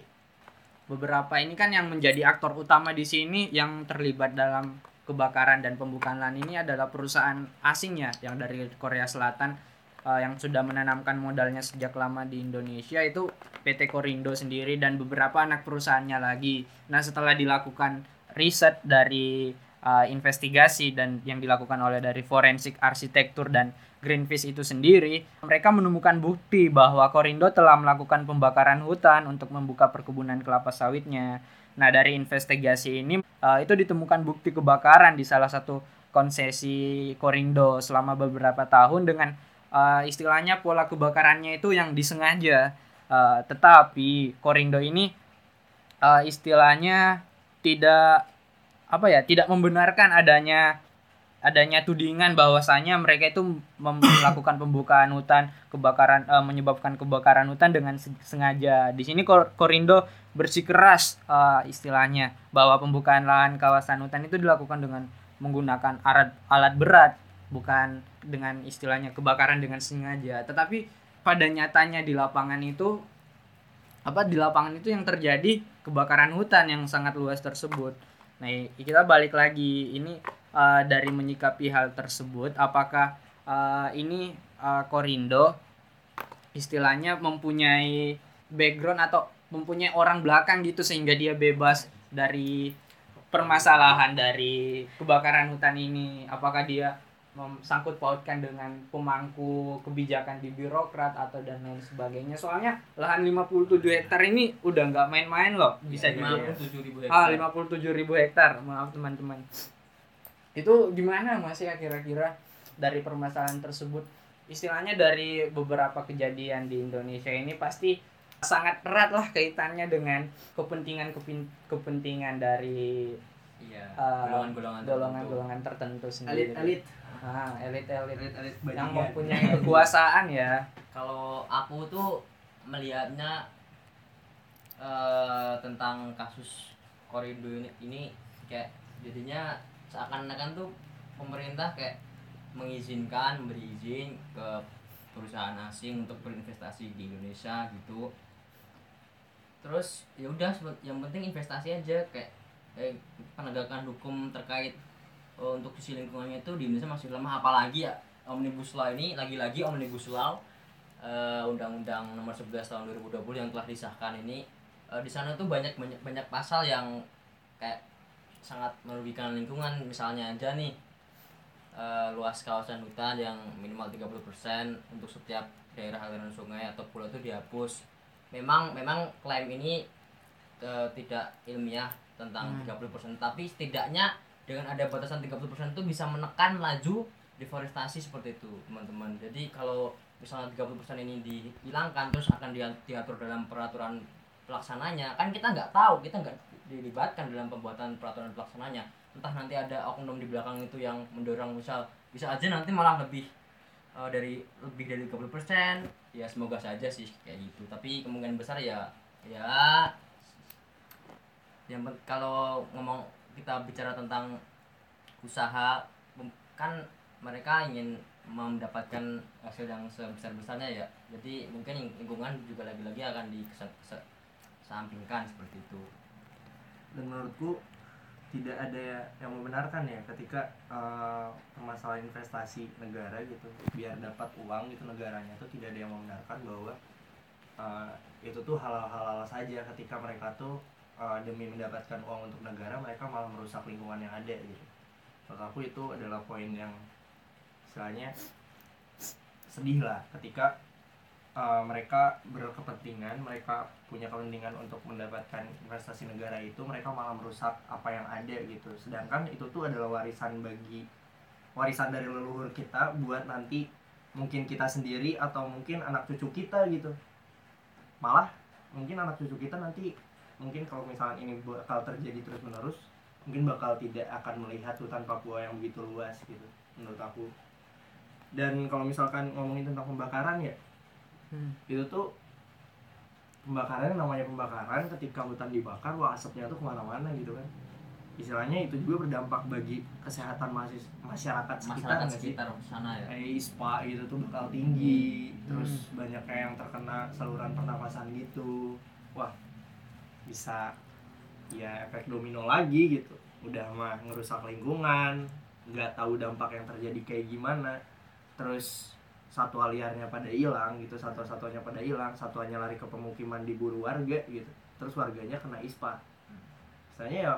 beberapa ini kan yang menjadi aktor utama di sini yang terlibat dalam kebakaran dan pembukaan lahan ini adalah perusahaan asingnya yang dari Korea Selatan eh, yang sudah menanamkan modalnya sejak lama di Indonesia itu PT Korindo sendiri dan beberapa anak perusahaannya lagi. Nah setelah dilakukan riset dari uh, investigasi dan yang dilakukan oleh dari forensik arsitektur dan Greenpeace itu sendiri, mereka menemukan bukti bahwa Korindo telah melakukan pembakaran hutan untuk membuka perkebunan kelapa sawitnya. Nah dari investigasi ini uh, itu ditemukan bukti kebakaran di salah satu konsesi Korindo selama beberapa tahun dengan uh, istilahnya pola kebakarannya itu yang disengaja. Uh, tetapi Korindo ini istilahnya tidak apa ya tidak membenarkan adanya adanya tudingan bahwasanya mereka itu melakukan pembukaan hutan kebakaran eh, menyebabkan kebakaran hutan dengan se- sengaja. Di sini Kor- Korindo bersikeras eh, istilahnya bahwa pembukaan lahan kawasan hutan itu dilakukan dengan menggunakan alat alat berat bukan dengan istilahnya kebakaran dengan sengaja. Tetapi pada nyatanya di lapangan itu apa di lapangan itu yang terjadi kebakaran hutan yang sangat luas tersebut. Nah, kita balik lagi. Ini eh, dari menyikapi hal tersebut apakah eh, ini eh, Korindo istilahnya mempunyai background atau mempunyai orang belakang gitu sehingga dia bebas dari permasalahan dari kebakaran hutan ini? Apakah dia sangkut pautkan dengan pemangku kebijakan di birokrat atau dan lain sebagainya? Soalnya lahan 57 hektar ini udah nggak main-main loh bisa lima dibilang tujuh ribu ah hektar. 57 ribu hektar. Maaf teman-teman itu gimana mas ya kira-kira dari permasalahan tersebut? Istilahnya dari beberapa kejadian di Indonesia ini pasti sangat erat lah kaitannya dengan kepentingan kepentingan dari iya eh, golongan-golongan golongan-golongan tertentu sendiri. Elit-elit ah elit-elit elit-elit yang mempunyai kekuasaan ya. Kalau aku tuh melihatnya eh, tentang kasus Korindo ini, ini kayak jadinya seakan-akan tuh pemerintah kayak mengizinkan memberi izin ke perusahaan asing untuk berinvestasi di Indonesia gitu. Terus ya udah yang penting investasi aja kayak eh, penegakan hukum terkait eh, untuk sisi lingkungannya itu di Indonesia masih lemah. Apalagi ya omnibus law ini lagi-lagi omnibus law eh, undang-undang nomor 11 tahun 2020 yang telah disahkan ini eh, di sana tuh banyak banyak pasal yang kayak sangat merugikan lingkungan. Misalnya aja nih eh, luas kawasan hutan yang minimal 30% untuk setiap daerah aliran sungai atau pulau itu dihapus. Memang memang klaim ini eh, tidak ilmiah tentang Hmm. 30% tapi setidaknya dengan ada batasan 30% itu bisa menekan laju deforestasi seperti itu teman-teman. Jadi kalau misalnya 30% ini dihilangkan terus akan dia- diatur dalam peraturan pelaksananya kan kita nggak tahu kita nggak dilibatkan dalam pembuatan peraturan pelaksananya. Entah nanti ada oknum di belakang itu yang mendorong misal bisa aja nanti malah lebih eh, dari lebih dari 30% ya semoga saja sih kayak gitu. Tapi kemungkinan besar ya ya yang kalau ngomong kita bicara tentang usaha kan mereka ingin mendapatkan hasil yang sebesar besarnya ya. Jadi mungkin lingkungan juga lagi-lagi akan dikesampingkan seperti itu dan menurutku tidak ada yang membenarkan ya ketika eh, permasalahan investasi negara gitu biar dapat uang gitu negaranya tuh tidak ada yang membenarkan bahwa eh, itu tuh halal-halal saja. Ketika mereka tuh eh, demi mendapatkan uang untuk negara mereka malah merusak lingkungan yang ada gitu. Menurut aku itu adalah poin yang istilahnya sedih lah ketika uh, mereka berkepentingan mereka punya kepentingan untuk mendapatkan investasi negara itu mereka malah merusak apa yang ada gitu. Sedangkan itu tuh adalah warisan bagi warisan dari leluhur kita buat nanti mungkin kita sendiri atau mungkin anak cucu kita gitu. Malah mungkin anak cucu kita nanti mungkin kalau misalnya ini bakal terjadi terus menerus mungkin bakal tidak akan melihat hutan Papua yang begitu luas gitu menurut aku. Dan kalau misalkan ngomongin tentang pembakaran ya Hmm. itu tuh pembakaran namanya pembakaran ketika hutan dibakar wah asapnya tuh ke mana-mana gitu kan. Istilahnya itu juga berdampak bagi kesehatan mahasiswa masyarakat sekitar masyarakat sekitar sana ya. Kayak ISPA gitu tuh bakal tinggi terus banyak kayak yang terkena saluran pernapasan gitu. Wah bisa ya efek domino lagi gitu. Udah mah ngerusak lingkungan nggak tahu dampak yang terjadi kayak gimana. Terus satwa liarnya pada hilang gitu satwa-satwanya pada hilang satwanya lari ke pemukiman diburu warga gitu terus warganya kena ispa misalnya ya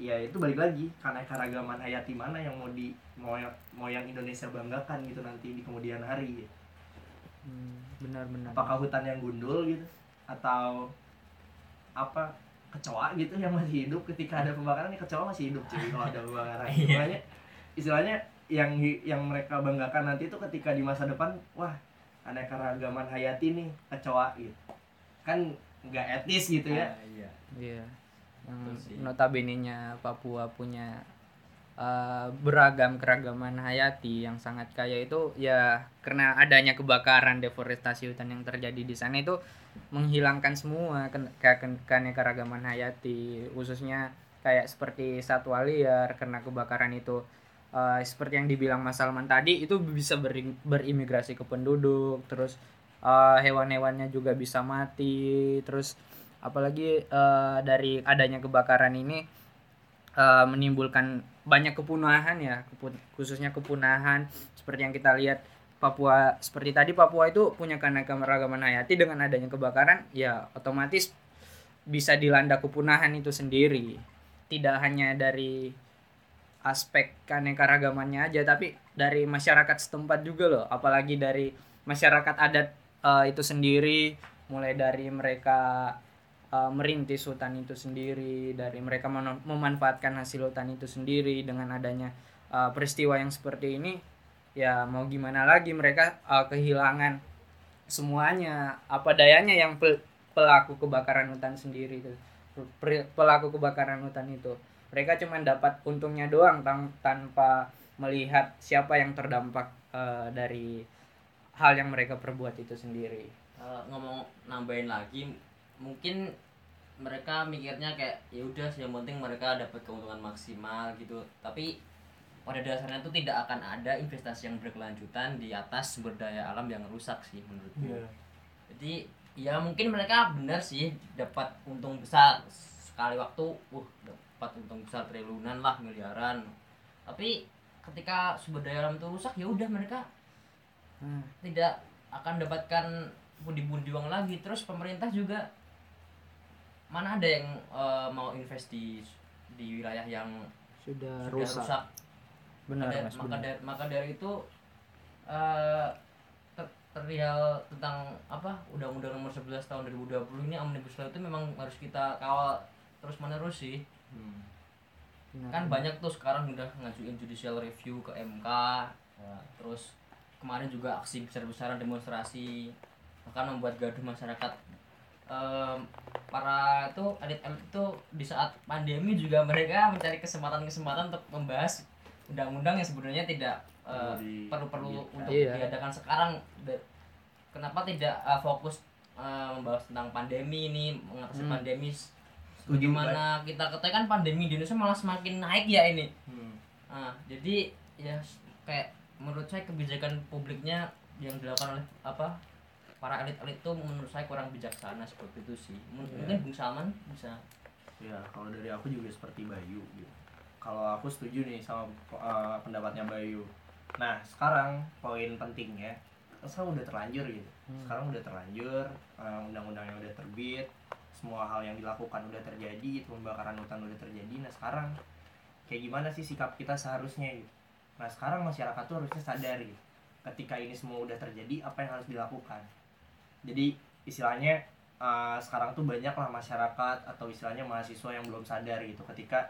ya itu balik lagi karena keragaman hayati mana yang mau di mau yang mau yang Indonesia banggakan gitu nanti di kemudian hari gitu. Hmm, benar-benar apakah hutan yang gundul gitu atau apa kecoa gitu yang masih hidup ketika ada pembakaran ya kecoa masih hidup cuy kalau ada pembakaran [LAUGHS] Iya. istilahnya istilahnya yang yang mereka banggakan nanti itu ketika di masa depan wah aneka ragaman hayati nih kecoa gitu kan nggak etis gitu ya Ah, iya Iya. Yang Betul sih. notabene-nya Papua punya uh, beragam keragaman hayati yang sangat kaya itu ya karena adanya kebakaran deforestasi hutan yang terjadi di sana itu menghilangkan semua ke- ken- keanekaragaman hayati khususnya kayak seperti satwa liar karena kebakaran itu uh, seperti yang dibilang Mas Salman tadi itu bisa beri- berimigrasi ke penduduk terus uh, hewan-hewannya juga bisa mati terus apalagi eh, dari adanya kebakaran ini eh, menimbulkan banyak kepunahan ya kepu- khususnya kepunahan seperti yang kita lihat Papua seperti tadi Papua itu punya keanekaragaman hayati dengan adanya kebakaran ya otomatis bisa dilanda kepunahan itu sendiri. Tidak hanya dari aspek keanekaragamannya aja tapi dari masyarakat setempat juga loh. Apalagi dari masyarakat adat eh, itu sendiri. Mulai dari mereka uh, merintis hutan itu sendiri dari mereka memanfaatkan hasil hutan itu sendiri dengan adanya uh, peristiwa yang seperti ini ya mau gimana lagi mereka uh, kehilangan semuanya. Apa dayanya yang pel- pelaku kebakaran hutan sendiri itu Pe- pelaku kebakaran hutan itu mereka cuma dapat untungnya doang tang- tanpa melihat siapa yang terdampak uh, dari hal yang mereka perbuat itu sendiri. Eh, ngomong nambahin lagi mungkin mereka mikirnya kayak ya udah yang penting mereka dapat keuntungan maksimal gitu. Tapi pada dasarnya itu tidak akan ada investasi yang berkelanjutan di atas sumber daya alam yang rusak sih menurutku jadi ya mungkin mereka benar sih dapat untung besar sekali waktu uh dapat untung besar triliunan lah miliaran tapi ketika sumber daya alam itu rusak ya udah mereka Hmm. tidak akan dapatkan pundi-pundi uang lagi terus pemerintah juga mana ada yang eh, mau invest di di wilayah yang sudah sudah rusak, rusak, benar Maka- mas maka, benar. dari, maka dari itu eh ter- perihal tentang apa undang-undang nomor 11 tahun 2020 ini omnibus law itu memang harus kita kawal terus menerus sih Benar, kan benar. banyak tuh sekarang udah ngajuin judicial review ke MK ya, terus kemarin juga aksi besar-besaran demonstrasi bahkan membuat gaduh masyarakat Em, para itu elit-elit itu di saat pandemi juga mereka mencari kesempatan-kesempatan untuk membahas undang-undang yang sebenarnya tidak eh, perlu-perlu diadakan. untuk Iya. diadakan sekarang De- kenapa tidak eh, fokus eh, membahas tentang pandemi ini mengatasi Hmm. pandemi Bagaimana kita katakan pandemi di Indonesia malah semakin naik ya ini. Hmm. Nah, jadi ya kayak menurut saya kebijakan publiknya yang dilakukan oleh apa para elit-elit itu menurut saya kurang bijaksana seperti itu sih. M- Iya. Mungkin Bung Salman bisa ya kalau dari aku juga seperti Bayu gitu kalau aku setuju nih sama uh, pendapatnya Bayu nah sekarang poin pentingnya sekarang udah terlanjur gitu sekarang udah terlanjur uh, undang-undangnya udah terbit semua hal yang dilakukan udah terjadi pembakaran hutan udah terjadi nah sekarang kayak gimana sih sikap kita seharusnya gitu? Nah sekarang masyarakat tuh harusnya sadar gitu ketika ini semua udah terjadi apa yang harus dilakukan? Jadi istilahnya uh, sekarang tuh banyak lah masyarakat atau istilahnya mahasiswa yang belum sadar gitu ketika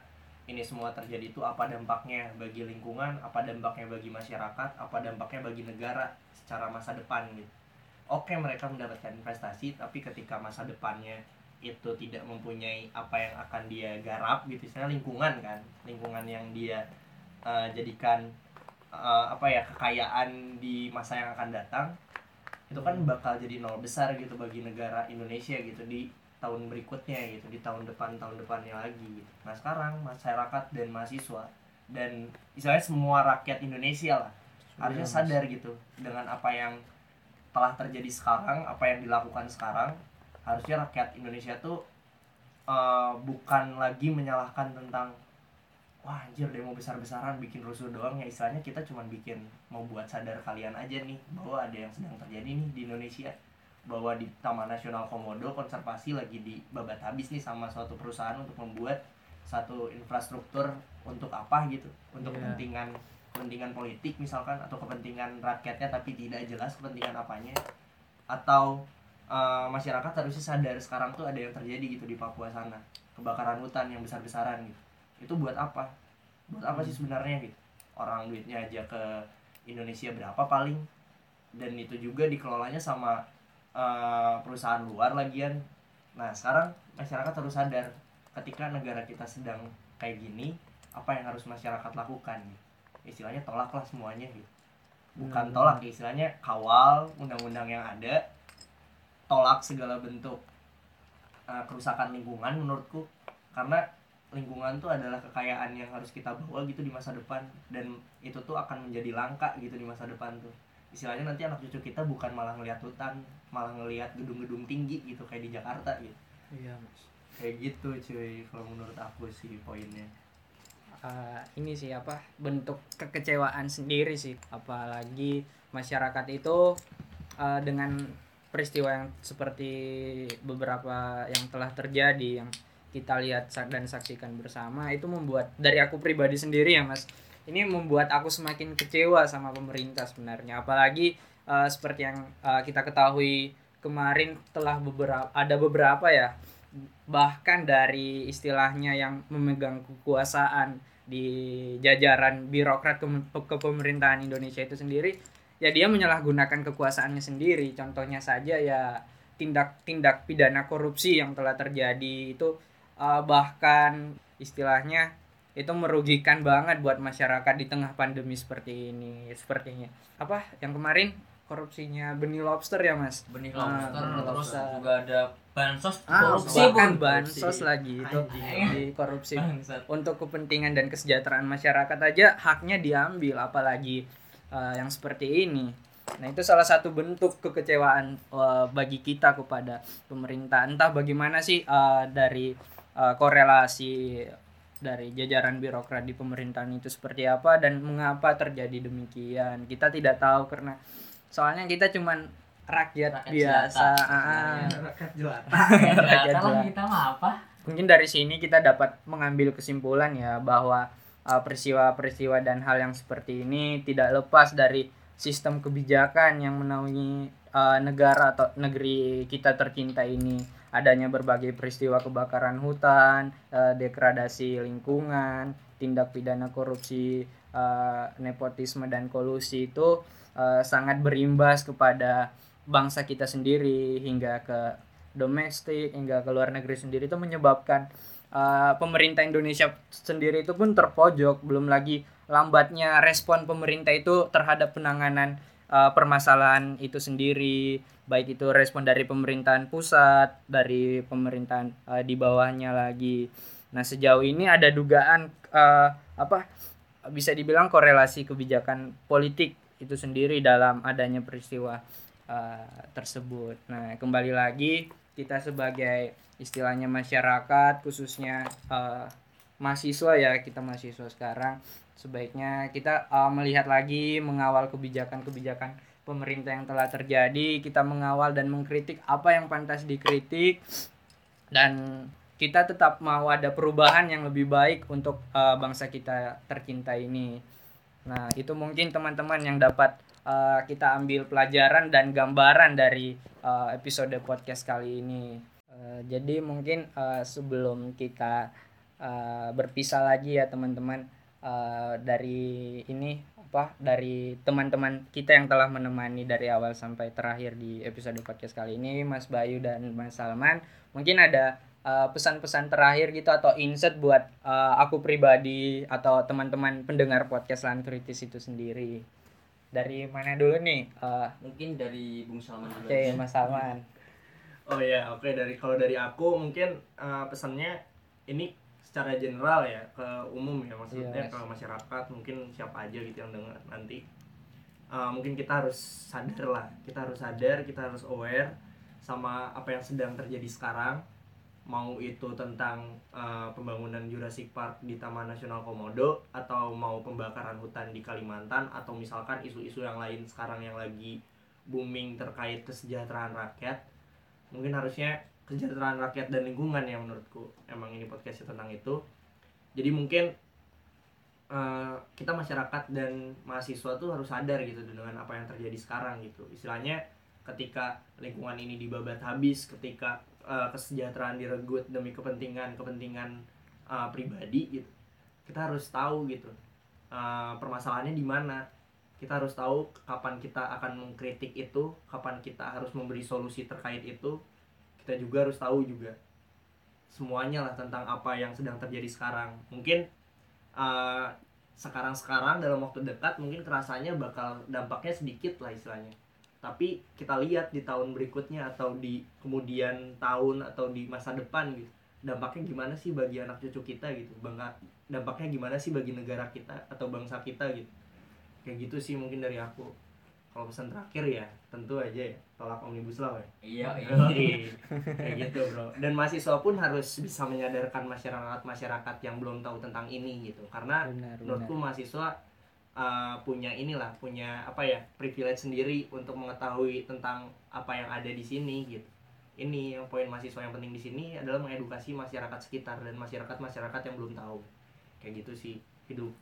ini semua terjadi itu apa dampaknya bagi lingkungan apa dampaknya bagi masyarakat apa dampaknya bagi negara secara masa depan gitu. Oke mereka mendapatkan investasi tapi ketika masa depannya itu tidak mempunyai apa yang akan dia garap gitu. Istilah lingkungan kan lingkungan yang dia uh, jadikan uh, apa ya kekayaan di masa yang akan datang itu kan bakal jadi nol besar gitu bagi negara Indonesia gitu di tahun berikutnya gitu di tahun depan tahun depannya lagi gitu. nah sekarang masyarakat dan mahasiswa dan istilahnya semua rakyat Indonesia lah harusnya sadar gitu dengan apa yang telah terjadi sekarang apa yang dilakukan sekarang harusnya rakyat Indonesia tuh uh, bukan lagi menyalahkan tentang wah anjir demo besar-besaran bikin rusuh doang ya. Istilahnya kita cuma bikin mau buat sadar kalian aja nih bahwa ada yang sedang terjadi nih di Indonesia. Bahwa di Taman Nasional Komodo konservasi lagi dibabat habis nih sama suatu perusahaan untuk membuat satu infrastruktur untuk apa gitu. Untuk Iya. kepentingan kepentingan politik misalkan atau kepentingan rakyatnya tapi tidak jelas kepentingan apanya. Atau uh, masyarakat harusnya sadar sekarang tuh ada yang terjadi gitu di Papua sana. Kebakaran hutan yang besar-besaran gitu. Itu buat apa? Buat apa sih sebenarnya gitu? Orang duitnya aja ke Indonesia berapa paling? Dan itu juga dikelolanya sama uh, perusahaan luar lagian. Nah sekarang masyarakat harus sadar ketika negara kita sedang kayak gini apa yang harus masyarakat lakukan gitu. istilahnya tolaklah semuanya gitu. Bukan tolak istilahnya kawal undang-undang yang ada tolak segala bentuk uh, kerusakan lingkungan menurutku. Karena lingkungan tuh adalah kekayaan yang harus kita bawa gitu di masa depan. Dan itu tuh akan menjadi langka gitu di masa depan tuh. Istilahnya nanti anak cucu kita bukan malah ngelihat hutan malah ngelihat gedung-gedung tinggi gitu kayak di Jakarta gitu. Iya mas. Kayak gitu cuy kalau menurut aku sih poinnya. Eh, ini sih apa bentuk kekecewaan sendiri sih. Apalagi masyarakat itu eh, dengan peristiwa yang seperti beberapa yang telah terjadi yang kita lihat dan saksikan bersama itu membuat dari aku pribadi sendiri ya mas ini membuat aku semakin kecewa sama pemerintah sebenarnya. Apalagi eh, seperti yang eh, kita ketahui kemarin telah beberapa ada beberapa ya bahkan dari istilahnya yang memegang kekuasaan di jajaran birokrat ke- kepemerintahan Indonesia itu sendiri ya dia menyalahgunakan kekuasaannya sendiri. Contohnya saja ya tindak-tindak pidana korupsi yang telah terjadi itu uh, bahkan istilahnya itu merugikan banget buat masyarakat di tengah pandemi seperti ini sepertinya. Apa? Yang kemarin korupsinya benih lobster ya mas? Benih lobster benih terus lobster. juga ada bansos ah, korupsi. bahkan bansos lagi itu di korupsi. Bangsat. untuk kepentingan dan kesejahteraan masyarakat aja haknya diambil. Apalagi uh, yang seperti ini. Nah itu salah satu bentuk kekecewaan uh, bagi kita kepada pemerintah. Entah bagaimana sih uh, dari uh, korelasi dari jajaran birokrat di pemerintahan itu seperti apa dan mengapa terjadi demikian. Kita tidak tahu karena soalnya kita cuman rakyat, Rakyat biasa. jelata, ah, ah. sebenarnya. rakyat jelata. Ya, Rakyat kalau jelata. kita mah apa mungkin dari sini kita dapat mengambil kesimpulan ya bahwa peristiwa-peristiwa dan hal yang seperti ini tidak lepas dari sistem kebijakan yang menaungi uh, negara atau negeri kita tercinta ini. Adanya berbagai peristiwa kebakaran hutan, uh, degradasi lingkungan, tindak pidana korupsi, uh, nepotisme dan kolusi itu uh, sangat berimbas kepada bangsa kita sendiri hingga ke domestik hingga ke luar negeri sendiri. Itu menyebabkan uh, pemerintah Indonesia sendiri itu pun terpojok belum lagi lambatnya respon pemerintah itu terhadap penanganan uh, permasalahan itu sendiri. Baik itu respon dari pemerintahan pusat dari pemerintahan uh, di bawahnya lagi. Nah sejauh ini ada dugaan uh, apa bisa dibilang korelasi kebijakan politik itu sendiri dalam adanya peristiwa uh, tersebut. Nah, kembali lagi kita sebagai istilahnya masyarakat khususnya uh, mahasiswa ya kita mahasiswa sekarang sebaiknya kita uh, melihat lagi mengawal kebijakan-kebijakan pemerintah yang telah terjadi. Kita mengawal dan mengkritik apa yang pantas dikritik. Dan kita tetap mau ada perubahan yang lebih baik untuk uh, bangsa kita tercinta ini. Nah itu mungkin teman-teman yang dapat uh, kita ambil pelajaran dan gambaran dari uh, episode podcast kali ini. Uh, jadi mungkin uh, sebelum kita uh, berpisah lagi ya teman-teman uh, dari ini apa dari teman-teman kita yang telah menemani dari awal sampai terakhir di episode podcast kali ini Mas Bayu dan Mas Salman mungkin ada uh, pesan-pesan terakhir gitu atau insight buat uh, aku pribadi atau teman-teman pendengar podcast Lan Kritis itu sendiri dari mana dulu nih uh, mungkin dari Bung Salman dulu oke okay, Mas Salman oh ya oke okay. dari kalau dari aku mungkin uh, pesannya ini secara general ya ke umum ya maksudnya yes. ke masyarakat mungkin siapa aja gitu yang dengar nanti uh, mungkin kita harus sadar lah kita harus sadar kita harus aware sama apa yang sedang terjadi sekarang mau itu tentang uh, pembangunan Jurassic Park di Taman Nasional Komodo atau mau pembakaran hutan di Kalimantan atau misalkan isu-isu yang lain sekarang yang lagi booming terkait kesejahteraan rakyat mungkin harusnya kesejahteraan rakyat dan lingkungan yang menurutku. Emang ini podcastnya tentang itu. Jadi mungkin uh, kita masyarakat dan mahasiswa tuh harus sadar gitu dengan apa yang terjadi sekarang gitu. Istilahnya ketika lingkungan ini dibabat habis ketika uh, kesejahteraan diregut demi kepentingan kepentingan uh, pribadi gitu. Kita harus tahu gitu uh, permasalahannya di mana. Kita harus tahu kapan kita akan mengkritik itu kapan kita harus memberi solusi terkait itu. Kita juga harus tahu juga semuanya lah tentang apa yang sedang terjadi sekarang. Mungkin uh, sekarang-sekarang dalam waktu dekat mungkin kerasanya bakal dampaknya sedikit lah istilahnya tapi kita lihat di tahun berikutnya atau di kemudian tahun atau di masa depan gitu dampaknya gimana sih bagi anak cucu kita gitu? Bangga dampaknya gimana sih bagi negara kita atau bangsa kita gitu? Kayak gitu sih mungkin dari aku. Kalau pesan terakhir ya tentu aja ya tolak omnibus law ya. Iya [LAUGHS] iya. Kayak gitu bro. Dan mahasiswa pun harus bisa menyadarkan masyarakat masyarakat yang belum tahu tentang ini gitu. Karena benar, menurutku benar. mahasiswa uh, punya inilah punya apa ya privilege sendiri untuk mengetahui tentang apa yang ada di sini gitu. Ini yang poin mahasiswa yang penting di sini adalah mengedukasi masyarakat sekitar dan masyarakat masyarakat yang belum tahu. Kayak gitu sih hidup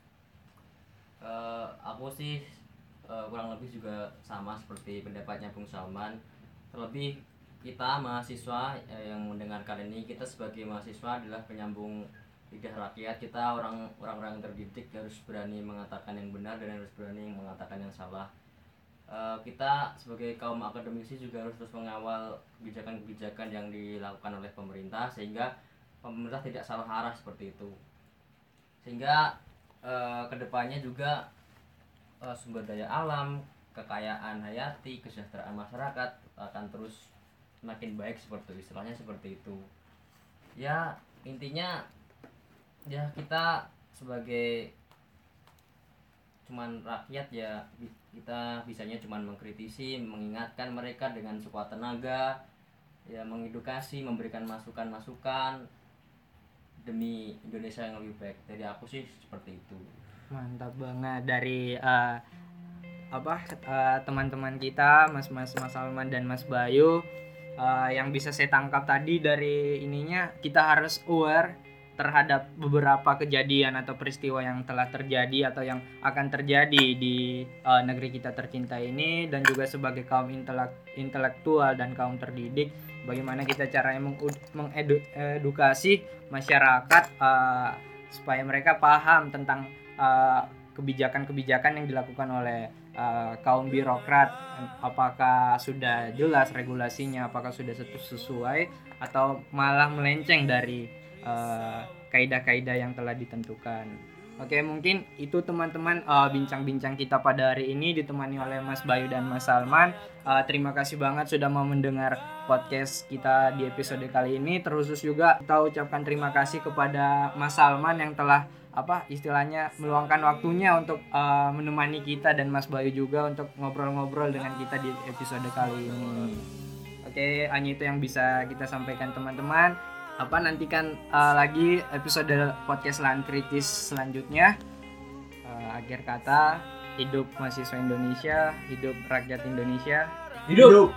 uh, aku sih uh, kurang lebih juga sama seperti pendapatnya Bung Salman. Terlebih kita mahasiswa yang mendengarkan ini kita sebagai mahasiswa adalah penyambung lidah rakyat kita orang orang-orang terdidik harus berani mengatakan yang benar dan harus berani mengatakan yang salah uh, kita sebagai kaum akademisi juga harus terus mengawal kebijakan-kebijakan yang dilakukan oleh pemerintah sehingga pemerintah tidak salah arah seperti itu sehingga uh, ke depannya juga uh, sumber daya alam, kekayaan hayati, kesejahteraan masyarakat akan terus makin baik seperti istilahnya seperti itu. Ya, intinya ya kita sebagai cuman rakyat ya kita bisanya cuman mengkritisi, mengingatkan mereka dengan sekuat tenaga, ya mengedukasi, memberikan masukan-masukan demi Indonesia yang lebih baik. Jadi aku sih seperti itu mantap banget dari uh, apa uh, teman-teman kita Mas Mas Mas Salman dan Mas Bayu uh, yang bisa saya tangkap tadi dari ininya kita harus aware terhadap beberapa kejadian atau peristiwa yang telah terjadi atau yang akan terjadi di uh, negeri kita tercinta ini dan juga sebagai kaum intelek intelektual dan kaum terdidik bagaimana kita caranya mengedukasi masyarakat uh, supaya mereka paham tentang Eh, kebijakan-kebijakan yang dilakukan oleh uh, kaum birokrat. Apakah sudah jelas regulasinya apakah sudah sesuai atau malah melenceng dari uh, kaidah-kaidah yang telah ditentukan. Oke, mungkin itu teman-teman bincang-bincang uh, kita pada hari ini ditemani oleh Mas Bayu dan Mas Salman. Uh, terima kasih banget sudah mau mendengar podcast kita di episode kali ini. Terus juga kita ucapkan terima kasih kepada Mas Salman yang telah apa istilahnya meluangkan waktunya untuk uh, menemani kita dan Mas Bayu juga untuk ngobrol-ngobrol dengan kita di episode kali ini. Oke Oke, hanya itu yang bisa kita sampaikan teman-teman apa nantikan uh, lagi episode podcast Lan Kritis selanjutnya. Uh, akhir kata, hidup mahasiswa Indonesia, hidup rakyat Indonesia. Hidup. hidup.